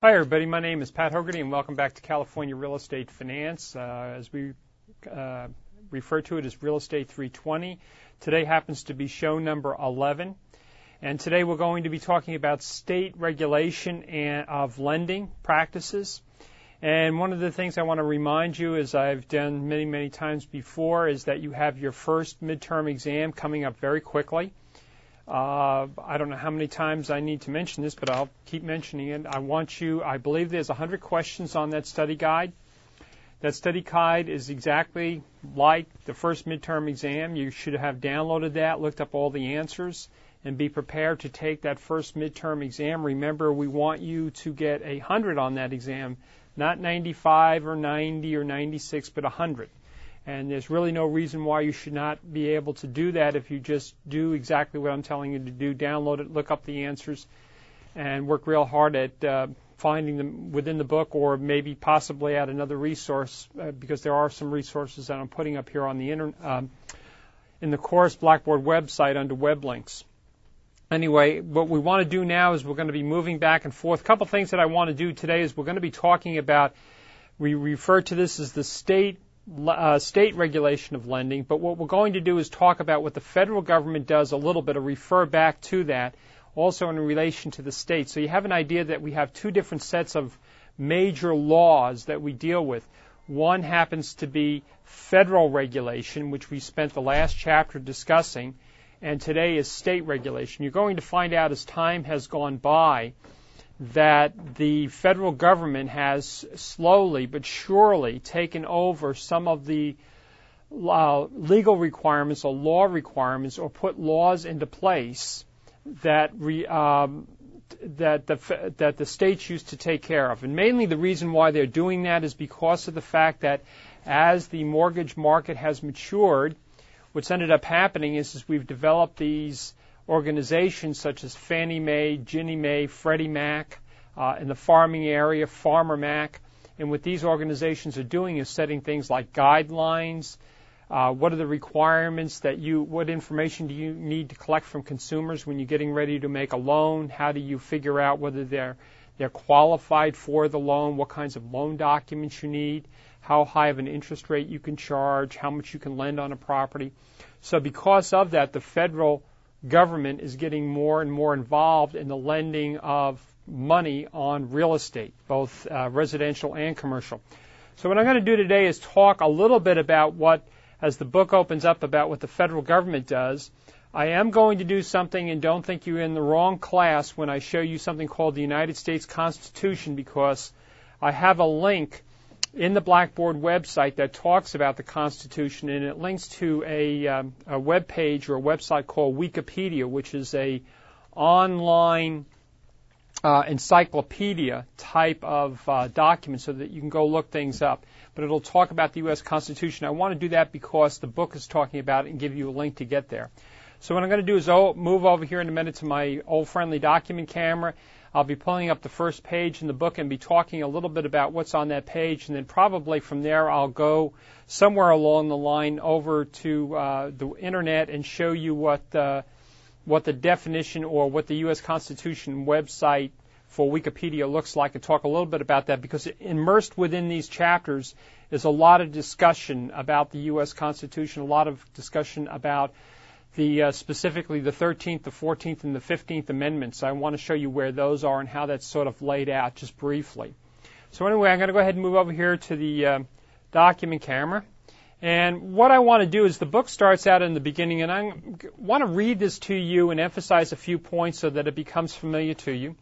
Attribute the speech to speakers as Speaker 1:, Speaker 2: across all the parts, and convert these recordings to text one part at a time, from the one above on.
Speaker 1: Hi, everybody. My name is Pat Hogarty, and welcome back to California Real Estate Finance. Uh, as we uh, refer to it as Real Estate 320. Today happens to be show number 11. And today we're going to be talking about state regulation and, of lending practices. And one of the things I want to remind you, as I've done many, many times before, is that you have your first midterm exam coming up very quickly. Uh, I don't know how many times I need to mention this, but I'll keep mentioning it. I want you, I believe there's 100 questions on that study guide. That study guide is exactly like the first midterm exam. You should have downloaded that, looked up all the answers, and be prepared to take that first midterm exam. Remember, we want you to get a 100 on that exam, not 95 or 90 or 96, but 100. And there's really no reason why you should not be able to do that if you just do exactly what I'm telling you to do. Download it, look up the answers, and work real hard at uh, finding them within the book or maybe possibly at another resource uh, because there are some resources that I'm putting up here on the internet. Um, in the course Blackboard website under web links. Anyway, what we want to do now is we're going to be moving back and forth. A couple things that I want to do today is we're going to be talking about, we refer to this as the state uh, state regulation of lending, but what we're going to do is talk about what the federal government does a little bit, or refer back to that, also in relation to the state. So you have an idea that we have two different sets of major laws that we deal with. One happens to be federal regulation, which we spent the last chapter discussing, and today is state regulation. You're going to find out as time has gone by that the federal government has slowly but surely taken over some of the uh, legal requirements or law requirements or put laws into place that re, um, that the that the states used to take care of. And mainly the reason why they're doing that is because of the fact that as the mortgage market has matured, what's ended up happening is, is we've developed these organizations such as Fannie Mae, Ginnie Mae, Freddie Mac, uh, in the farming area, Farmer Mac. And what these organizations are doing is setting things like guidelines. Uh, what are the requirements that you, what information do you need to collect from consumers when you're getting ready to make a loan? How do you figure out whether they're, they're qualified for the loan? What kinds of loan documents you need? How high of an interest rate you can charge? How much you can lend on a property? So because of that, the federal government is getting more and more involved in the lending of money on real estate, both uh, residential and commercial. So what I'm going to do today is talk a little bit about what, as the book opens up, about what the federal government does. I am going to do something, and don't think you're in the wrong class when I show you something called the United States Constitution, because I have a link in the Blackboard website that talks about the Constitution, and it links to a, um, a web page or a website called Wikipedia, which is a online uh, encyclopedia type of uh, document so that you can go look things up. But it'll talk about the U.S. Constitution. I want to do that because the book is talking about it and give you a link to get there. So what I'm going to do is move over here in a minute to my old friendly document camera. I'll be pulling up the first page in the book and be talking a little bit about what's on that page, and then probably from there I'll go somewhere along the line over to uh, the internet and show you what uh, what the definition or what the U.S. Constitution website for Wikipedia looks like and talk a little bit about that because immersed within these chapters is a lot of discussion about the U.S. Constitution, a lot of discussion about the uh, specifically the 13th, the 14th, and the 15th Amendments. I want to show you where those are and how that's sort of laid out just briefly. So anyway, I'm going to go ahead and move over here to the uh, document camera. And what I want to do is the book starts out in the beginning, and I want to read this to you and emphasize a few points so that it becomes familiar to you.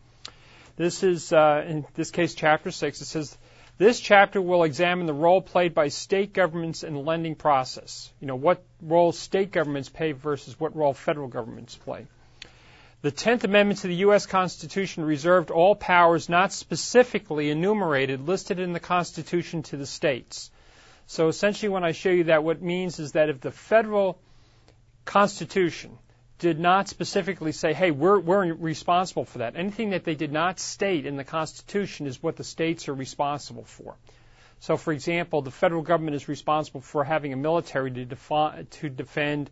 Speaker 1: This is, uh, in this case, chapter 6. It says, This chapter will examine the role played by state governments in the lending process. You know, what role state governments play versus what role federal governments play. The Tenth Amendment to the U.S. Constitution reserved all powers not specifically enumerated listed in the Constitution to the states. So essentially, when I show you that, what it means is that if the federal Constitution did not specifically say, hey, we're, we're responsible for that, anything that they did not state in the Constitution is what the states are responsible for. So, for example, the federal government is responsible for having a military to, defi- to defend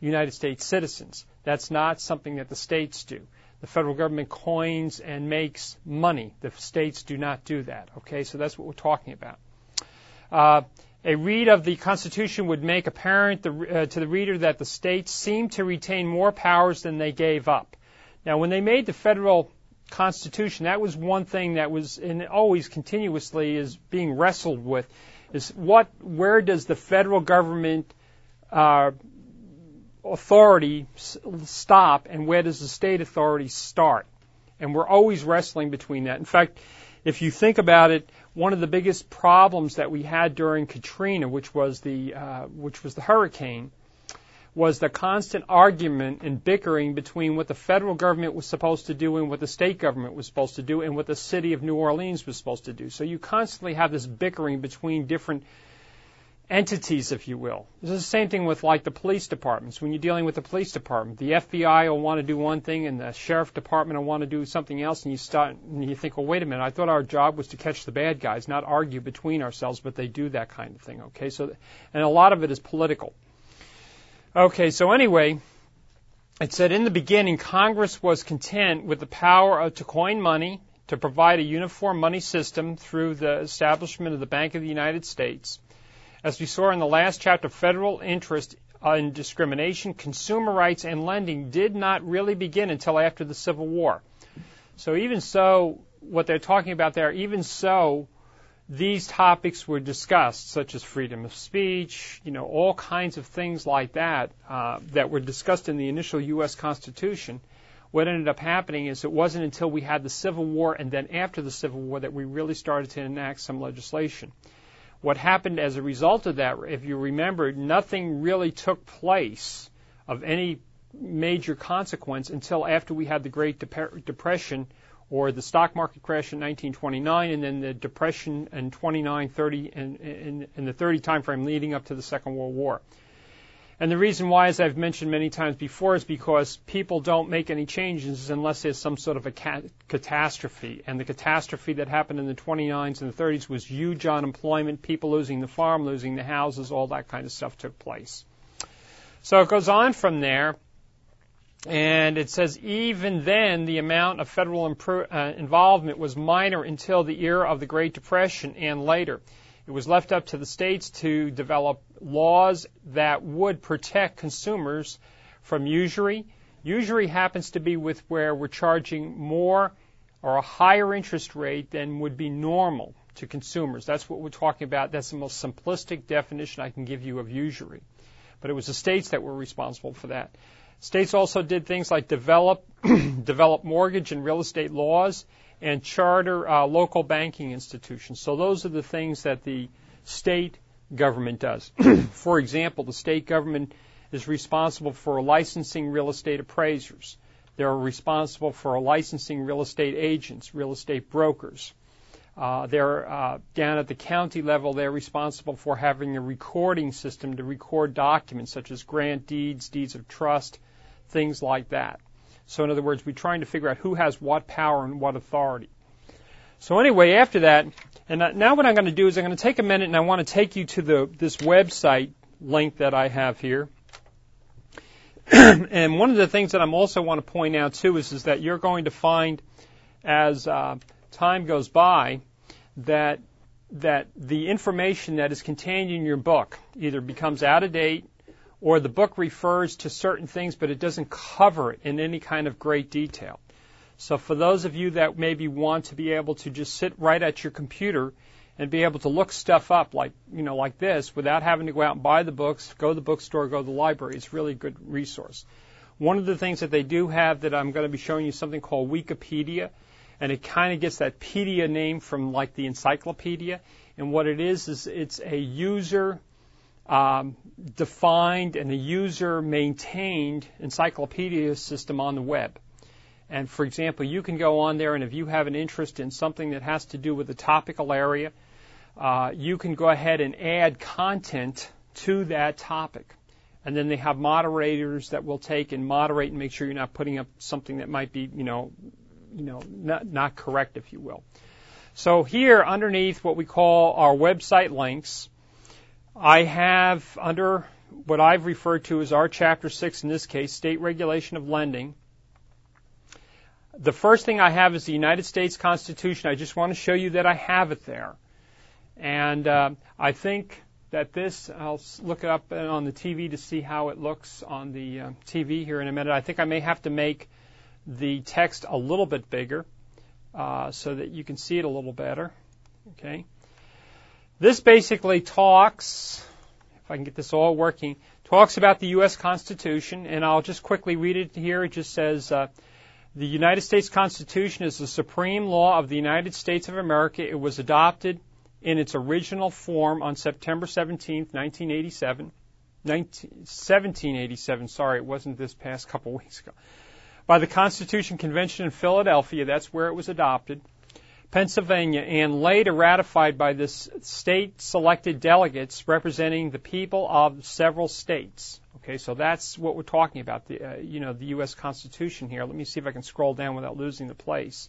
Speaker 1: United States citizens. That's not something that the states do. The federal government coins and makes money. The states do not do that. Okay, so that's what we're talking about. Uh, a read of the Constitution would make apparent the, uh, to the reader that the states seem to retain more powers than they gave up. Now, when they made the federal Constitution, that was one thing that was and always continuously is being wrestled with is what where does the federal government uh, authority stop and where does the state authority start? And we're always wrestling between that. In fact, if you think about it, one of the biggest problems that we had during Katrina, which was the uh, which was the hurricane, was the constant argument and bickering between what the federal government was supposed to do and what the state government was supposed to do and what the city of New Orleans was supposed to do. So you constantly have this bickering between different entities, if you will. This is the same thing with like the police departments. When you're dealing with the police department, the FBI will want to do one thing and the sheriff department will want to do something else and you start and you think, well, wait a minute, I thought our job was to catch the bad guys, not argue between ourselves, but they do that kind of thing, okay? So, and a lot of it is political. Okay, so anyway, it said in the beginning, Congress was content with the power to coin money, to provide a uniform money system through the establishment of the Bank of the United States. As we saw in the last chapter, federal interest in discrimination, consumer rights, and lending did not really begin until after the Civil War. So even so, what they're talking about there, even so, these topics were discussed, such as freedom of speech, you know, all kinds of things like that uh, that were discussed in the initial U.S. Constitution. What ended up happening is it wasn't until we had the Civil War and then after the Civil War that we really started to enact some legislation. What happened as a result of that, if you remember, nothing really took place of any major consequence until after we had the Great Dep- Depression or the stock market crash in 1929, and then the depression in 29, 30, and in, in the 30 timeframe leading up to the Second World War. And the reason why, as I've mentioned many times before, is because people don't make any changes unless there's some sort of a catastrophe. And the catastrophe that happened in the 29s and the 30s was huge unemployment, people losing the farm, losing the houses, all that kind of stuff took place. So it goes on from there. And it says even then, the amount of federal impro- uh, involvement was minor until the era of the Great Depression and later. It was left up to the states to develop laws that would protect consumers from usury. Usury happens to be with where we're charging more or a higher interest rate than would be normal to consumers. That's what we're talking about. That's the most simplistic definition I can give you of usury. But it was the states that were responsible for that. States also did things like develop develop mortgage and real estate laws and charter uh, local banking institutions. So those are the things that the state government does. for example, the state government is responsible for licensing real estate appraisers. They're responsible for licensing real estate agents, real estate brokers. Uh, they're uh, down at the county level. They're responsible for having a recording system to record documents such as grant deeds, deeds of trust, things like that. So in other words, we're trying to figure out who has what power and what authority. So anyway, after that, and now what I'm going to do is I'm going to take a minute and I want to take you to the this website link that I have here. and one of the things that I'm also want to point out too is, is that you're going to find as uh, time goes by that that the information that is contained in your book either becomes out of date or the book refers to certain things, but it doesn't cover it in any kind of great detail. So for those of you that maybe want to be able to just sit right at your computer and be able to look stuff up like, you know, like this without having to go out and buy the books, go to the bookstore, go to the library, it's really a good resource. One of the things that they do have that I'm going to be showing you something called Wikipedia, and it kind of gets that pedia name from like the encyclopedia. And what it is is it's a user um, defined and a user maintained encyclopedia system on the web. And for example, you can go on there and if you have an interest in something that has to do with a topical area, uh, you can go ahead and add content to that topic. And then they have moderators that will take and moderate and make sure you're not putting up something that might be, you know, you know, not, not correct, if you will. So here underneath what we call our website links, I have under what I've referred to as our chapter six in this case, state regulation of lending. the first thing I have is the United States Constitution. I just want to show you that I have it there. And uh, I think that this, I'll look it up on the TV to see how it looks on the uh, TV here in a minute. I think I may have to make the text a little bit bigger uh, so that you can see it a little better. Okay. This basically talks, if I can get this all working, talks about the U.S. Constitution, and I'll just quickly read it here. It just says, uh, the United States Constitution is the supreme law of the United States of America. It was adopted in its original form on September 17, 1987. 19, 1787, sorry, it wasn't this past couple weeks ago. By the Constitution Convention in Philadelphia, that's where it was adopted. Pennsylvania, and later ratified by the state selected delegates representing the people of several states. Okay, so that's what we're talking about, the, uh, you know, the U.S. Constitution here. Let me see if I can scroll down without losing the place.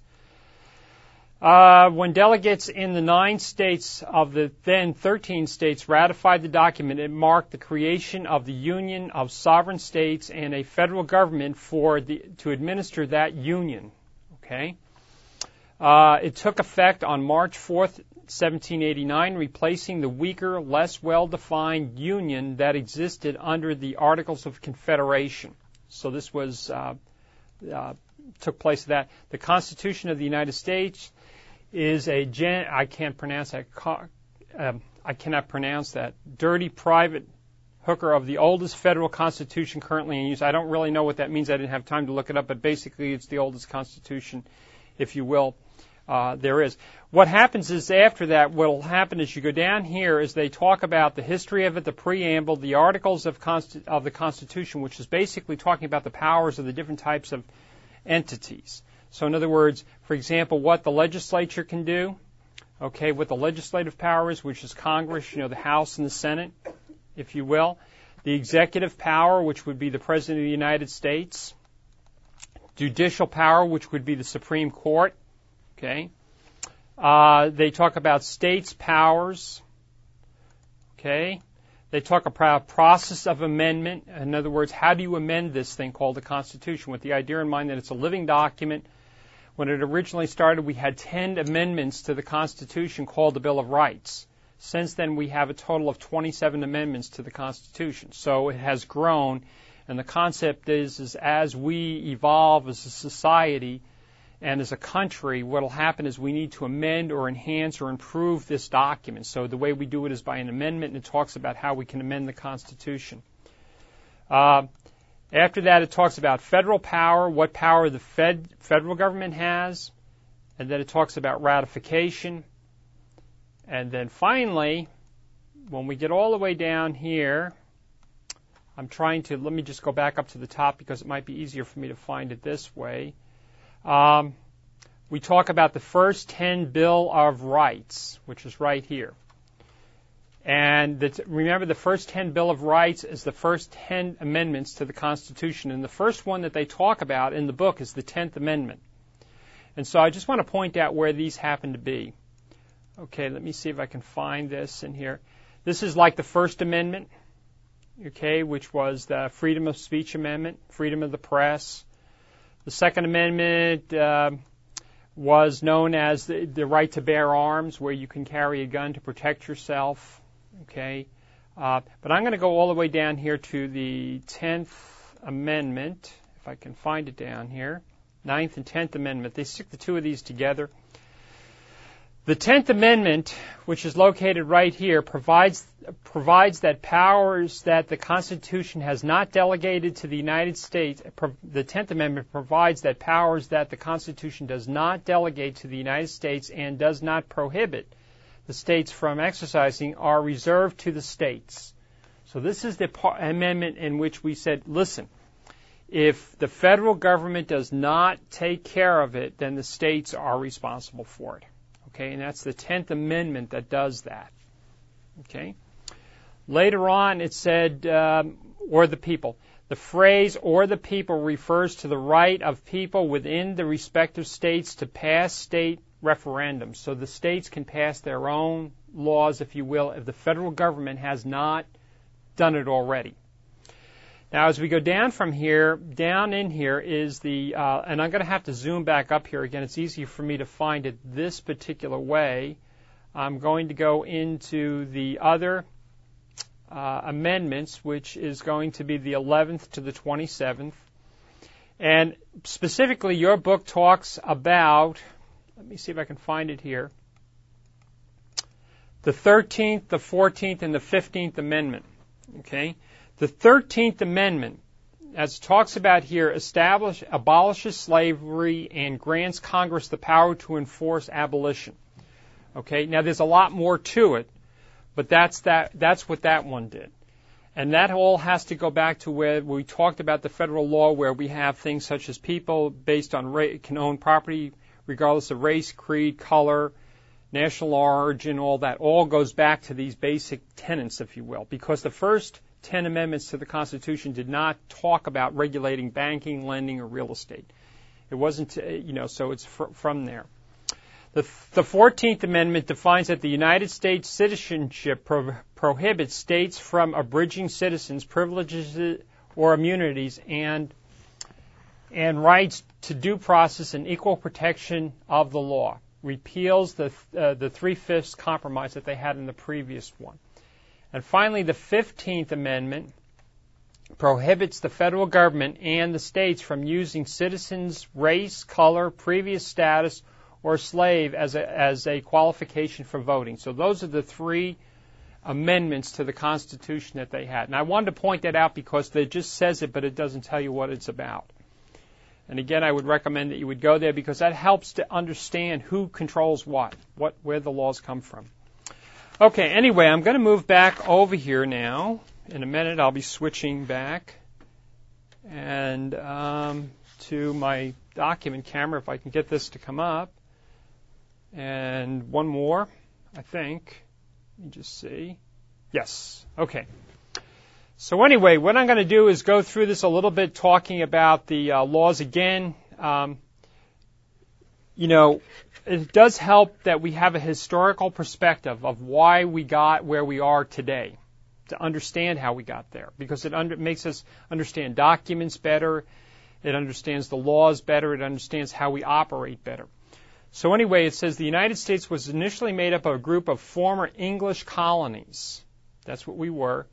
Speaker 1: Uh, when delegates in the nine states of the then 13 states ratified the document, it marked the creation of the Union of Sovereign States and a federal government for the, to administer that union. Okay? Uh, it took effect on March 4th, 1789, replacing the weaker, less well defined union that existed under the Articles of Confederation. So this was uh, uh, took place that the Constitution of the United States is a gen I can't pronounce that um, I cannot pronounce that dirty private hooker of the oldest federal constitution currently in use. I don't really know what that means. I didn't have time to look it up, but basically it's the oldest constitution, if you will, uh, there is. What happens is after that, what will happen is you go down here as they talk about the history of it, the preamble, the articles of, of the Constitution, which is basically talking about the powers of the different types of entities. So, in other words, for example, what the legislature can do, okay, what the legislative power is, which is Congress, you know, the House and the Senate, if you will, the executive power, which would be the President of the United States, judicial power, which would be the Supreme Court, Okay? Uh, they talk about states' powers. Okay? They talk about process of amendment. In other words, how do you amend this thing called the Constitution with the idea in mind that it's a living document. When it originally started, we had 10 amendments to the Constitution called the Bill of Rights. Since then, we have a total of 27 amendments to the Constitution. So it has grown, and the concept is, is as we evolve as a society, and as a country, what will happen is we need to amend or enhance or improve this document. So the way we do it is by an amendment, and it talks about how we can amend the Constitution. Uh, after that, it talks about federal power, what power the fed, federal government has, and then it talks about ratification. And then finally, when we get all the way down here, I'm trying to, let me just go back up to the top because it might be easier for me to find it this way. Um, we talk about the first 10 Bill of Rights, which is right here. And the, remember, the first 10 Bill of Rights is the first 10 amendments to the Constitution. And the first one that they talk about in the book is the 10th Amendment. And so I just want to point out where these happen to be. Okay, let me see if I can find this in here. This is like the First Amendment, okay, which was the Freedom of Speech Amendment, freedom of the press, the Second Amendment uh, was known as the, the, right to bear arms, where you can carry a gun to protect yourself. Okay, uh, but I'm going to go all the way down here to the Tenth Amendment, if I can find it down here. Ninth and Tenth Amendment. They stick the two of these together. The Tenth Amendment, which is located right here, provides provides that powers that the Constitution has not delegated to the United States. Uh, the Tenth Amendment provides that powers that the Constitution does not delegate to the United States and does not prohibit the states from exercising are reserved to the states. So this is the amendment in which we said, listen, if the federal government does not take care of it, then the states are responsible for it. Okay, and that's the 10th Amendment that does that. Okay. Later on, it said, um, or the people. The phrase or the people refers to the right of people within the respective states to pass state referendums. So the states can pass their own laws, if you will, if the federal government has not done it already. Now, as we go down from here, down in here is the, uh, and I'm going to have to zoom back up here again. It's easier for me to find it this particular way. I'm going to go into the other uh, amendments, which is going to be the 11th to the 27th. And specifically, your book talks about, let me see if I can find it here, the 13th, the 14th, and the 15th Amendment. Okay? The 13th Amendment, as it talks about here, establish, abolishes slavery and grants Congress the power to enforce abolition. Okay, now there's a lot more to it, but that's that, that's what that one did. And that all has to go back to where we talked about the federal law where we have things such as people based on race can own property regardless of race, creed, color, national origin, all that all goes back to these basic tenets, if you will, because the first 10 amendments to the Constitution did not talk about regulating banking, lending, or real estate. It wasn't, uh, you know, so it's fr- from there. The, the 14th Amendment defines that the United States citizenship pro- prohibits states from abridging citizens' privileges or immunities and and rights to due process and equal protection of the law. Repeals the uh, the three fifths compromise that they had in the previous one. And finally, the 15th Amendment prohibits the federal government and the states from using citizens' race, color, previous status, or slave as a, as a qualification for voting. So those are the three amendments to the Constitution that they had. And I wanted to point that out because it just says it, but it doesn't tell you what it's about. And again, I would recommend that you would go there because that helps to understand who controls what, what where the laws come from. Okay, anyway, I'm going to move back over here now. In a minute, I'll be switching back and um, to my document camera if I can get this to come up. And one more, I think. Let me just see. Yes. Okay. So anyway, what I'm going to do is go through this a little bit, talking about the uh, laws again. Um, you know, it does help that we have a historical perspective of why we got where we are today, to understand how we got there, because it under, makes us understand documents better, it understands the laws better, it understands how we operate better. So anyway, it says the United States was initially made up of a group of former English colonies. That's what we were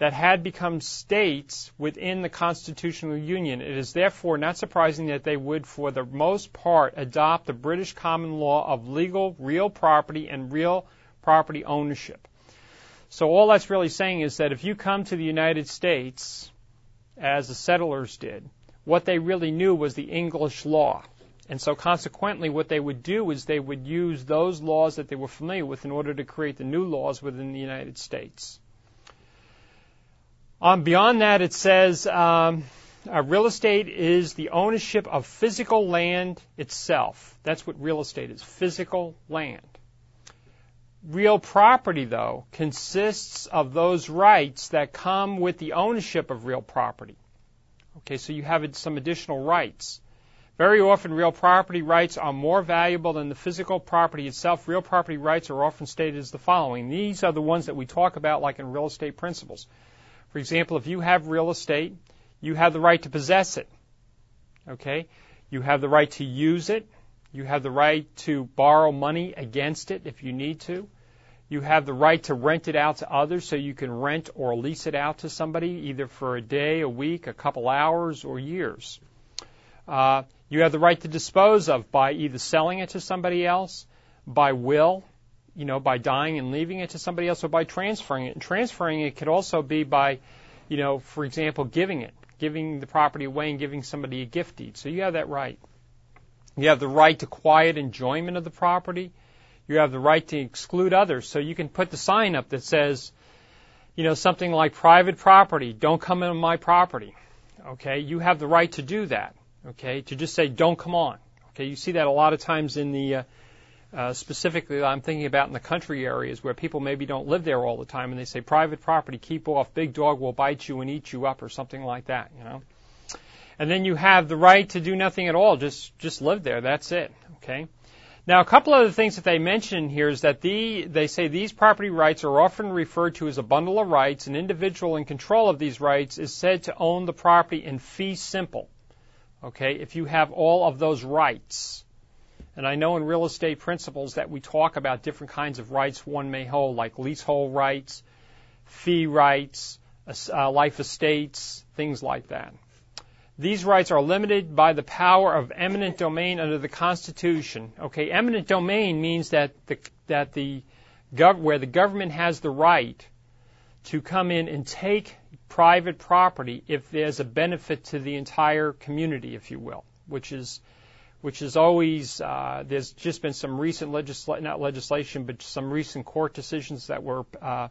Speaker 1: that had become states within the constitutional union. It is therefore not surprising that they would, for the most part, adopt the British common law of legal real property and real property ownership. So all that's really saying is that if you come to the United States, as the settlers did, what they really knew was the English law. And so consequently, what they would do is they would use those laws that they were familiar with in order to create the new laws within the United States. Um, beyond that, it says um, uh, real estate is the ownership of physical land itself. That's what real estate is physical land. Real property, though, consists of those rights that come with the ownership of real property. Okay, so you have some additional rights. Very often, real property rights are more valuable than the physical property itself. Real property rights are often stated as the following. These are the ones that we talk about, like in real estate principles. For example, if you have real estate, you have the right to possess it. Okay? You have the right to use it. You have the right to borrow money against it if you need to. You have the right to rent it out to others so you can rent or lease it out to somebody either for a day, a week, a couple hours, or years. Uh, you have the right to dispose of by either selling it to somebody else, by will, you know, by dying and leaving it to somebody else or by transferring it. And transferring it could also be by, you know, for example, giving it, giving the property away and giving somebody a gift deed. So you have that right. You have the right to quiet enjoyment of the property. You have the right to exclude others. So you can put the sign up that says, you know, something like private property, don't come on my property. Okay, you have the right to do that. Okay, to just say don't come on. Okay, you see that a lot of times in the uh, uh, specifically, I'm thinking about in the country areas where people maybe don't live there all the time, and they say private property, keep off, big dog will bite you and eat you up, or something like that, you know. And then you have the right to do nothing at all, just just live there. That's it. Okay. Now, a couple other things that they mention here is that the, they say these property rights are often referred to as a bundle of rights. An individual in control of these rights is said to own the property in fee simple. Okay, if you have all of those rights. And I know in real estate principles that we talk about different kinds of rights one may hold, like leasehold rights, fee rights, uh, life estates, things like that. These rights are limited by the power of eminent domain under the Constitution. Okay, eminent domain means that the that the gov- where the government has the right to come in and take private property if there's a benefit to the entire community, if you will, which is which is always uh, there's just been some recent legisla- not legislation, but some recent court decisions that were uh,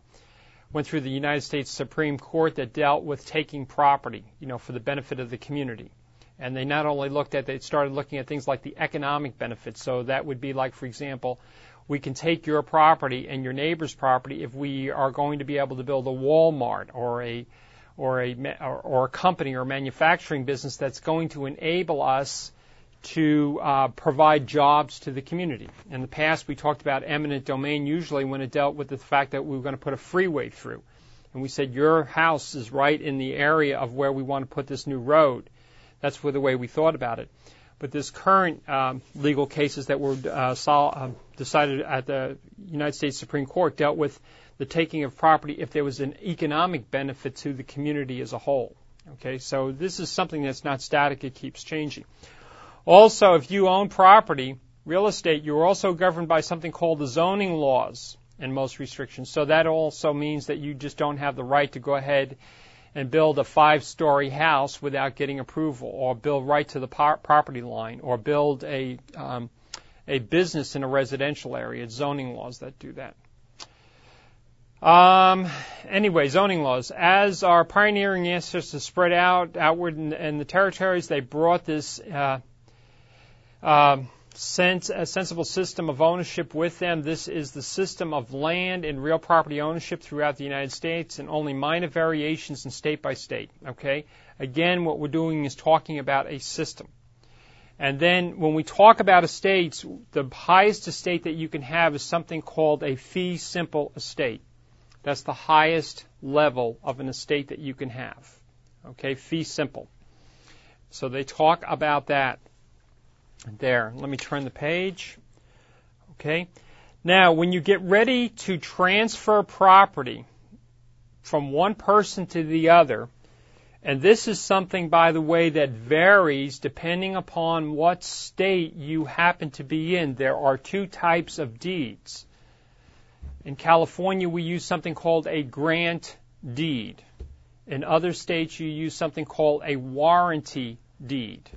Speaker 1: went through the United States Supreme Court that dealt with taking property, you know, for the benefit of the community. And they not only looked at, they started looking at things like the economic benefits. So that would be like, for example, we can take your property and your neighbor's property if we are going to be able to build a Walmart or a or a or a company or manufacturing business that's going to enable us to uh, provide jobs to the community. In the past, we talked about eminent domain usually when it dealt with the fact that we were going to put a freeway through. And we said, your house is right in the area of where we want to put this new road. That's the way we thought about it. But this current um, legal cases that were uh, sol- uh, decided at the United States Supreme Court dealt with the taking of property if there was an economic benefit to the community as a whole. Okay, so this is something that's not static; it keeps changing. Also, if you own property, real estate, you're also governed by something called the zoning laws and most restrictions. So that also means that you just don't have the right to go ahead and build a five story house without getting approval or build right to the property line or build a, um, a business in a residential area. It's zoning laws that do that. Um, anyway, zoning laws. As our pioneering ancestors spread out outward in, in the territories, they brought this uh, um, sense, a sensible system of ownership with them. This is the system of land and real property ownership throughout the United States, and only minor variations in state by state. Okay. Again, what we're doing is talking about a system. And then when we talk about estates, the highest estate that you can have is something called a fee simple estate. That's the highest level of an estate that you can have. Okay, fee simple. So they talk about that there. Let me turn the page. Okay. Now, when you get ready to transfer property from one person to the other, and this is something, by the way, that varies depending upon what state you happen to be in. There are two types of deeds. In California, we use something called a grant deed. In other states, you use something called a warranty deed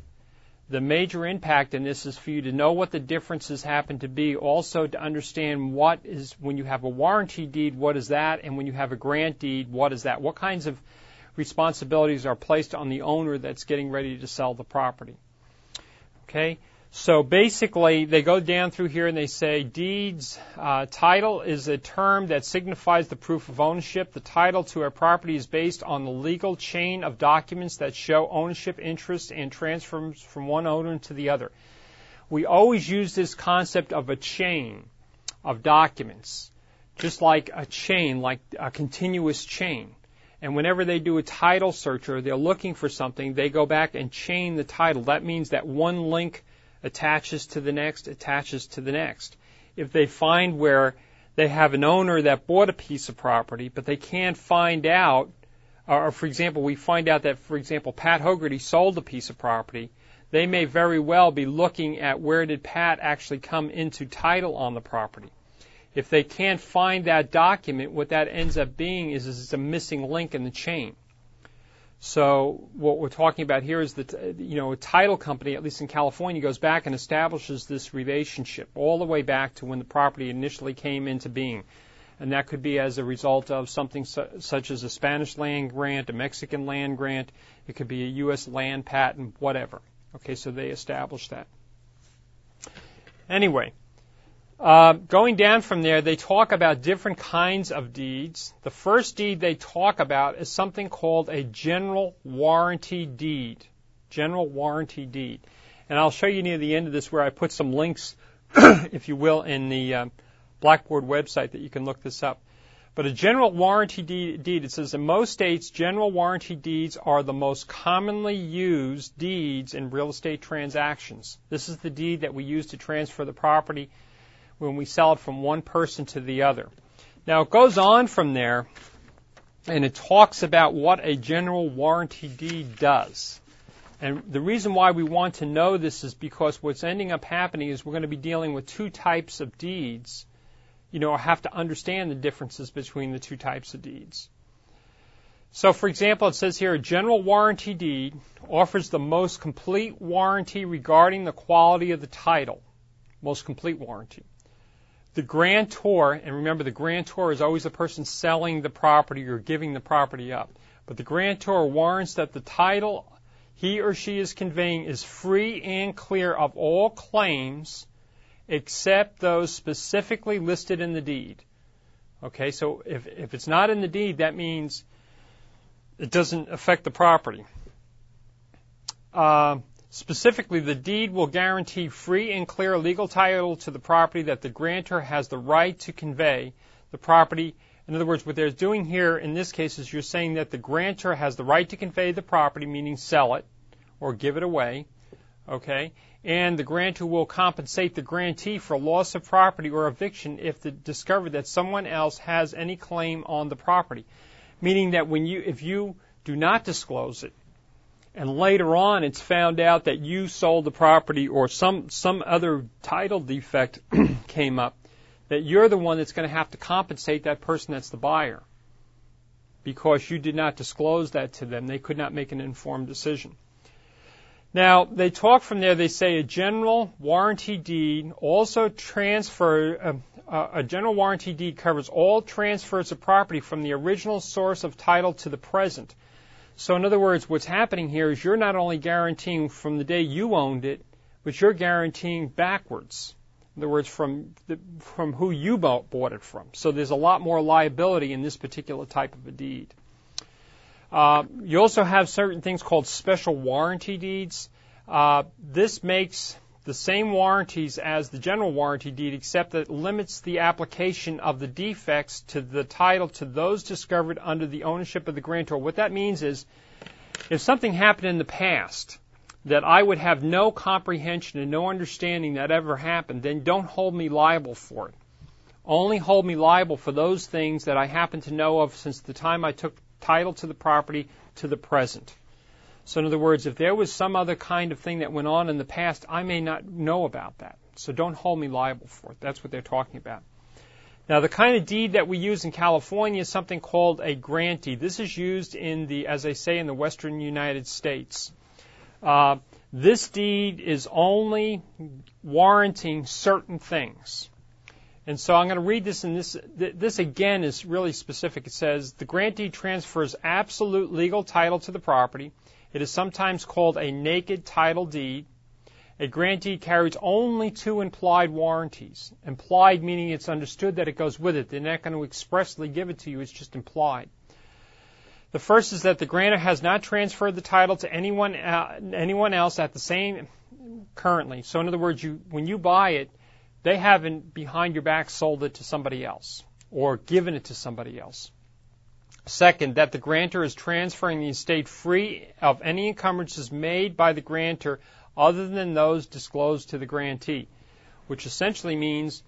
Speaker 1: the major impact in this is for you to know what the differences happen to be, also to understand what is, when you have a warranty deed, what is that, and when you have a grant deed, what is that? What kinds of responsibilities are placed on the owner that's getting ready to sell the property? Okay? So basically, they go down through here and they say deeds uh, title is a term that signifies the proof of ownership. The title to a property is based on the legal chain of documents that show ownership, interest, and transfers from one owner to the other. We always use this concept of a chain of documents, just like a chain, like a continuous chain. And whenever they do a title search or they're looking for something, they go back and chain the title. That means that one link attaches to the next, attaches to the next. If they find where they have an owner that bought a piece of property, but they can't find out, or for example, we find out that, for example, Pat Hogarty sold a piece of property, they may very well be looking at where did Pat actually come into title on the property. If they can't find that document, what that ends up being is, is it's a missing link in the chain. So what we're talking about here is that you know a title company, at least in California, goes back and establishes this relationship all the way back to when the property initially came into being, and that could be as a result of something su- such as a Spanish land grant, a Mexican land grant, it could be a U.S. land patent, whatever. Okay, so they establish that. Anyway, uh, going down from there, they talk about different kinds of deeds. The first deed they talk about is something called a general warranty deed. General warranty deed. And I'll show you near the end of this where I put some links if you will, in the uh, Blackboard website that you can look this up. But a general warranty deed, deed, it says in most states, general warranty deeds are the most commonly used deeds in real estate transactions. This is the deed that we use to transfer the property when we sell it from one person to the other. Now it goes on from there and it talks about what a general warranty deed does. And the reason why we want to know this is because what's ending up happening is we're going to be dealing with two types of deeds you know, I have to understand the differences between the two types of deeds. So, for example, it says here a general warranty deed offers the most complete warranty regarding the quality of the title. Most complete warranty. The grantor, and remember the grantor is always the person selling the property or giving the property up. But the grantor warrants that the title he or she is conveying is free and clear of all claims except those specifically listed in the deed. Okay, so if, if it's not in the deed, that means it doesn't affect the property. Uh, specifically, the deed will guarantee free and clear legal title to the property that the grantor has the right to convey the property. In other words, what they're doing here in this case is you're saying that the grantor has the right to convey the property, meaning sell it or give it away. Okay, and the grantor will compensate the grantee for loss of property or eviction if the, discovered that someone else has any claim on the property. Meaning that when you, if you do not disclose it, and later on it's found out that you sold the property or some, some other title defect came up, that you're the one that's going to have to compensate that person that's the buyer. Because you did not disclose that to them. They could not make an informed decision. Now, they talk from there, they say a general warranty deed also transfer, uh, uh, a general warranty deed covers all transfers of property from the original source of title to the present. So in other words, what's happening here is you're not only guaranteeing from the day you owned it, but you're guaranteeing backwards. In other words, from the, from who you bought, it from. So there's a lot more liability in this particular type of a deed. Uh, you also have certain things called special warranty deeds. Uh, this makes the same warranties as the general warranty deed, except that it limits the application of the defects to the title to those discovered under the ownership of the grantor. What that means is, if something happened in the past that I would have no comprehension and no understanding that ever happened, then don't hold me liable for it. Only hold me liable for those things that I happen to know of since the time I took title to the property to the present. So, in other words, if there was some other kind of thing that went on in the past, I may not know about that. So, don't hold me liable for it. That's what they're talking about. Now, the kind of deed that we use in California is something called a grant deed. This is used in the, as I say, in the western United States. Uh, this deed is only warranting certain things. And so I'm going to read this, and this, this again is really specific. It says, the grant deed transfers absolute legal title to the property. It is sometimes called a naked title deed. A grant deed carries only two implied warranties. Implied meaning it's understood that it goes with it. They're not going to expressly give it to you, it's just implied. The first is that the grantor has not transferred the title to anyone, uh, anyone else at the same currently. So in other words, you, when you buy it, they haven't behind your back sold it to somebody else or given it to somebody else. Second, that the grantor is transferring the estate free of any encumbrances made by the grantor other than those disclosed to the grantee, which essentially means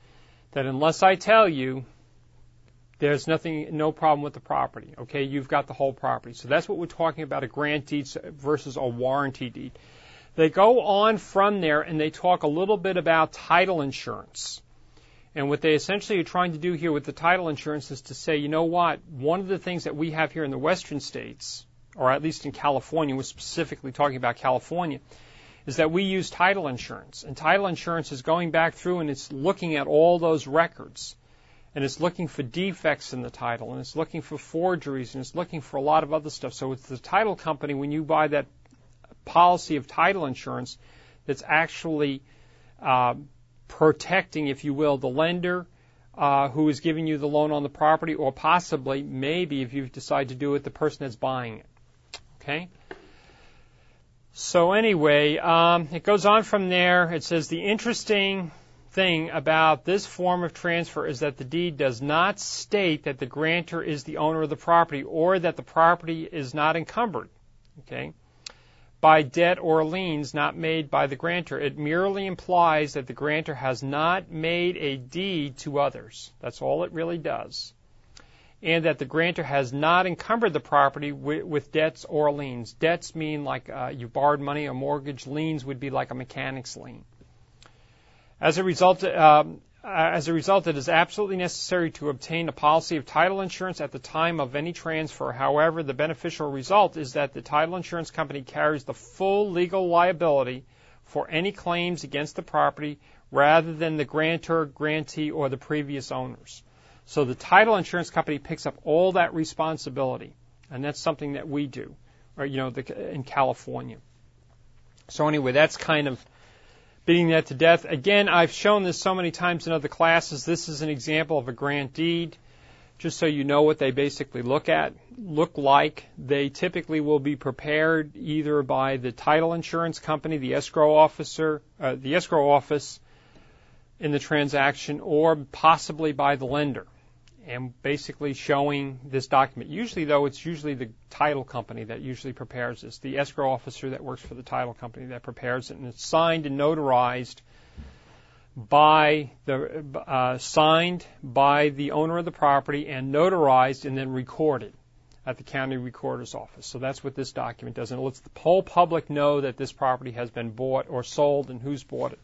Speaker 1: that unless I tell you, there's nothing, no problem with the property. Okay, you've got the whole property. So that's what we're talking about a grant deed versus a warranty deed. They go on from there and they talk a little bit about title insurance. And what they essentially are trying to do here with the title insurance is to say, you know what, one of the things that we have here in the western states, or at least in California, we're specifically talking about California, is that we use title insurance. And title insurance is going back through and it's looking at all those records. And it's looking for defects in the title, and it's looking for forgeries, and it's looking for a lot of other stuff. So it's the title company, when you buy that policy of title insurance that's actually uh, protecting, if you will, the lender uh, who is giving you the loan on the property, or possibly, maybe, if you decide to do it, the person that's buying it. Okay? So, anyway, um, it goes on from there. It says the interesting thing about this form of transfer is that the deed does not state that the grantor is the owner of the property or that the property is not encumbered. Okay? By debt or liens not made by the grantor. It merely implies that the grantor has not made a deed to others. That's all it really does. And that the grantor has not encumbered the property with, with debts or liens. Debts mean like uh, you borrowed money, a mortgage. Liens would be like a mechanic's lien. As a result, um, Uh, as a result, it is absolutely necessary to obtain a policy of title insurance at the time of any transfer. However, the beneficial result is that the title insurance company carries the full legal liability for any claims against the property rather than the grantor, grantee, or the previous owners. So the title insurance company picks up all that responsibility, and that's something that we do, or, you know, the, in California. So anyway, that's kind of beating that to death. Again, I've shown this so many times in other classes. This is an example of a grant deed, just so you know what they basically look at, look like. They typically will be prepared either by the title insurance company, the escrow officer, uh, the escrow office in the transaction, or possibly by the lender and basically showing this document. Usually, though, it's usually the title company that usually prepares this, the escrow officer that works for the title company that prepares it, and it's signed and notarized by the uh, signed by the owner of the property and notarized and then recorded at the county recorder's office. So that's what this document does, and it lets the whole public know that this property has been bought or sold and who's bought it.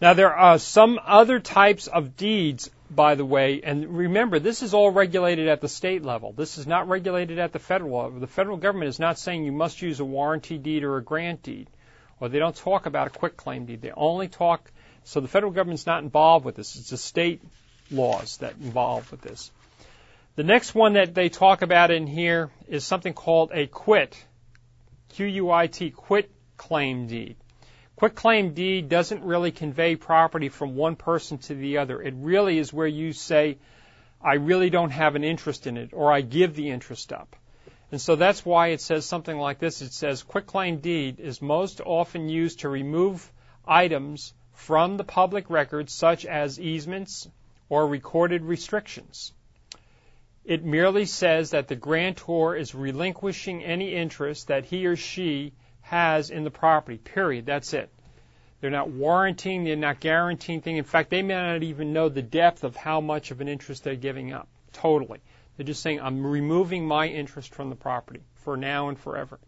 Speaker 1: Now there are some other types of deeds by the way, and remember, this is all regulated at the state level. This is not regulated at the federal level. The federal government is not saying you must use a warranty deed or a grant deed, or they don't talk about a quick claim deed. They only talk, so the federal government's not involved with this. It's the state laws that involve with this. The next one that they talk about in here is something called a quit, Q-U-I-T, quit claim deed. Quitclaim deed doesn't really convey property from one person to the other. It really is where you say, I really don't have an interest in it, or I give the interest up. And so that's why it says something like this. It says quitclaim deed is most often used to remove items from the public record, such as easements or recorded restrictions. It merely says that the grantor is relinquishing any interest that he or she has in the property. Period. That's it. They're not warranting, they're not guaranteeing thing. In fact, they may not even know the depth of how much of an interest they're giving up. Totally. They're just saying, I'm removing my interest from the property for now and forever.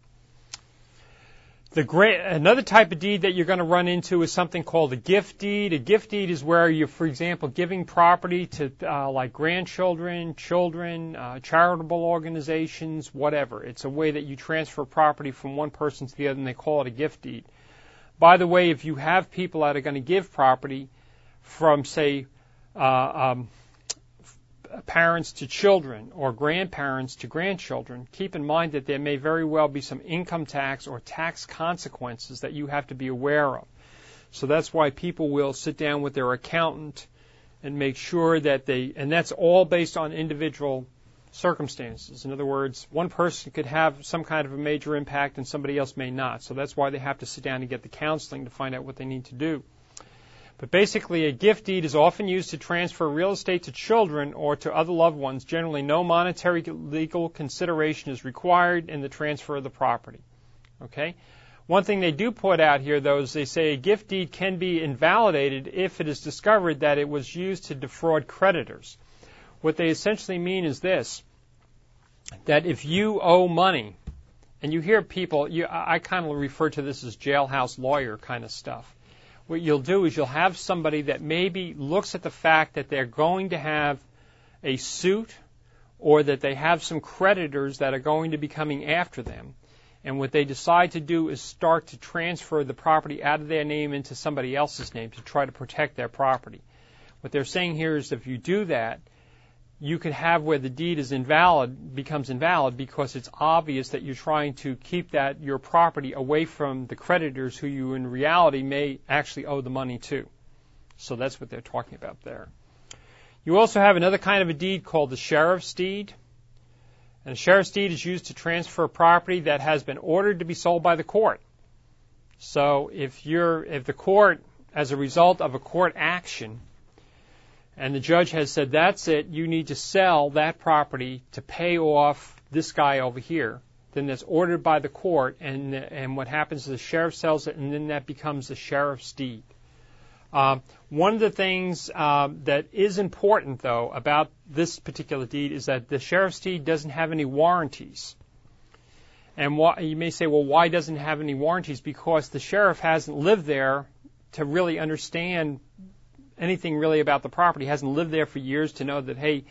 Speaker 1: The great, another type of deed that you're going to run into is something called a gift deed. A gift deed is where you're, for example, giving property to uh, like grandchildren, children, uh, charitable organizations, whatever. It's a way that you transfer property from one person to the other, and they call it a gift deed. By the way, if you have people that are going to give property from, say, uh, um, parents to children or grandparents to grandchildren, keep in mind that there may very well be some income tax or tax consequences that you have to be aware of. So that's why people will sit down with their accountant and make sure that they, and that's all based on individual circumstances. In other words, one person could have some kind of a major impact and somebody else may not. So that's why they have to sit down and get the counseling to find out what they need to do. But basically, a gift deed is often used to transfer real estate to children or to other loved ones. Generally, no monetary legal consideration is required in the transfer of the property. Okay? One thing they do put out here, though, is they say a gift deed can be invalidated if it is discovered that it was used to defraud creditors. What they essentially mean is this that if you owe money, and you hear people, you, I kind of refer to this as jailhouse lawyer kind of stuff what you'll do is you'll have somebody that maybe looks at the fact that they're going to have a suit or that they have some creditors that are going to be coming after them. And what they decide to do is start to transfer the property out of their name into somebody else's name to try to protect their property. What they're saying here is if you do that, you could have where the deed is invalid becomes invalid because it's obvious that you're trying to keep that your property away from the creditors who you in reality may actually owe the money to. So that's what they're talking about there. You also have another kind of a deed called the sheriff's deed. And a sheriff's deed is used to transfer property that has been ordered to be sold by the court. So if you're if the court as a result of a court action, and the judge has said, that's it, you need to sell that property to pay off this guy over here, then that's ordered by the court, and, and what happens is the sheriff sells it, and then that becomes the sheriff's deed. Uh, one of the things uh, that is important, though, about this particular deed is that the sheriff's deed doesn't have any warranties. And you may say, well, why doesn't it have any warranties? Because the sheriff hasn't lived there to really understand anything really about the property. Hasn't lived there for years to know that, hey, you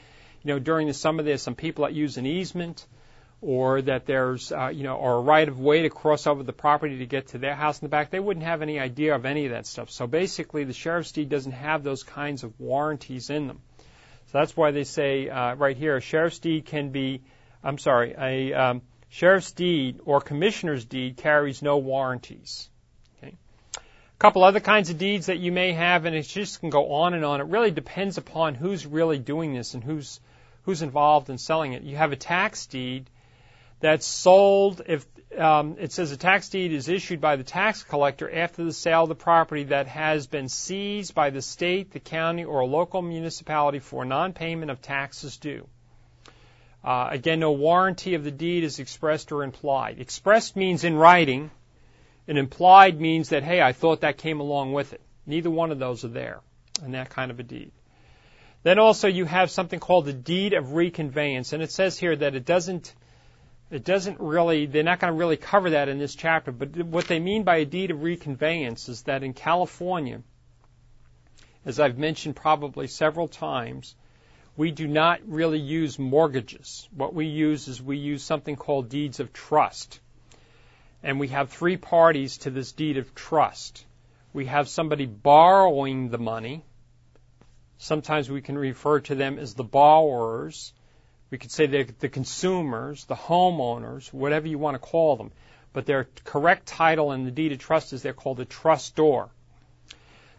Speaker 1: know, during the summer there's some people that use an easement, or that there's, uh, you know, or a right of way to cross over the property to get to their house in the back. They wouldn't have any idea of any of that stuff. So basically, the sheriff's deed doesn't have those kinds of warranties in them. So that's why they say uh, right here, a sheriff's deed can be, I'm sorry, a um, Sheriff's deed or commissioner's deed carries no warranties. A couple other kinds of deeds that you may have, and it just can go on and on. It really depends upon who's really doing this and who's who's involved in selling it. You have a tax deed that's sold if um, it says a tax deed is issued by the tax collector after the sale of the property that has been seized by the state, the county, or a local municipality for non-payment of taxes due. Uh, again, no warranty of the deed is expressed or implied. Expressed means in writing, and implied means that, hey, I thought that came along with it. Neither one of those are there in that kind of a deed. Then also you have something called the deed of reconveyance, and it says here that it doesn't, it doesn't really, they're not going to really cover that in this chapter, but what they mean by a deed of reconveyance is that in California, as I've mentioned probably several times, we do not really use mortgages. What we use is we use something called deeds of trust. And we have three parties to this deed of trust. We have somebody borrowing the money. Sometimes we can refer to them as the borrowers. We could say the consumers, the homeowners, whatever you want to call them. But their correct title in the deed of trust is they're called the trustor.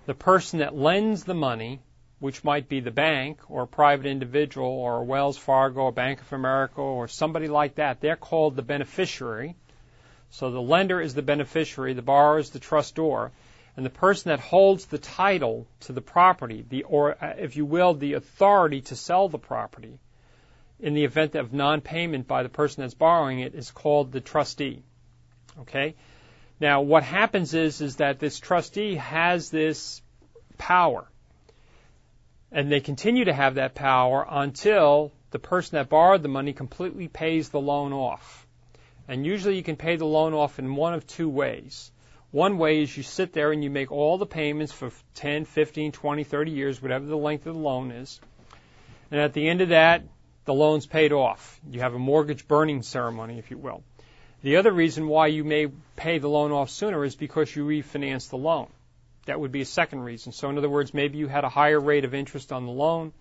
Speaker 1: The person that lends the money which might be the bank or a private individual or Wells Fargo or Bank of America or somebody like that, they're called the beneficiary. So the lender is the beneficiary, the borrower is the trustor, and the person that holds the title to the property, the or uh, if you will, the authority to sell the property in the event of non-payment by the person that's borrowing it is called the trustee. Okay? Now what happens is is that this trustee has this power and they continue to have that power until the person that borrowed the money completely pays the loan off. And usually you can pay the loan off in one of two ways. One way is you sit there and you make all the payments for 10, 15, 20, 30 years, whatever the length of the loan is. And at the end of that, the loan's paid off. You have a mortgage burning ceremony, if you will. The other reason why you may pay the loan off sooner is because you refinance the loan. That would be a second reason. So in other words, maybe you had a higher rate of interest on the loan.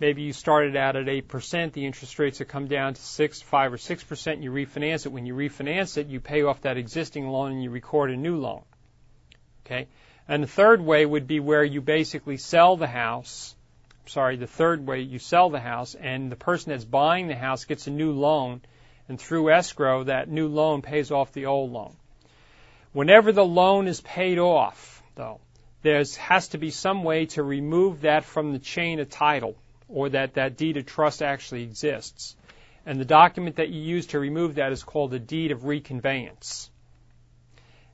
Speaker 1: Maybe you started out at 8%, the interest rates have come down to 6, 5 or 6%, you refinance it. When you refinance it, you pay off that existing loan and you record a new loan. Okay? And the third way would be where you basically sell the house. Sorry, the third way you sell the house and the person that's buying the house gets a new loan and through escrow that new loan pays off the old loan. Whenever the loan is paid off, though. There has to be some way to remove that from the chain of title or that that deed of trust actually exists. And the document that you use to remove that is called a deed of reconveyance.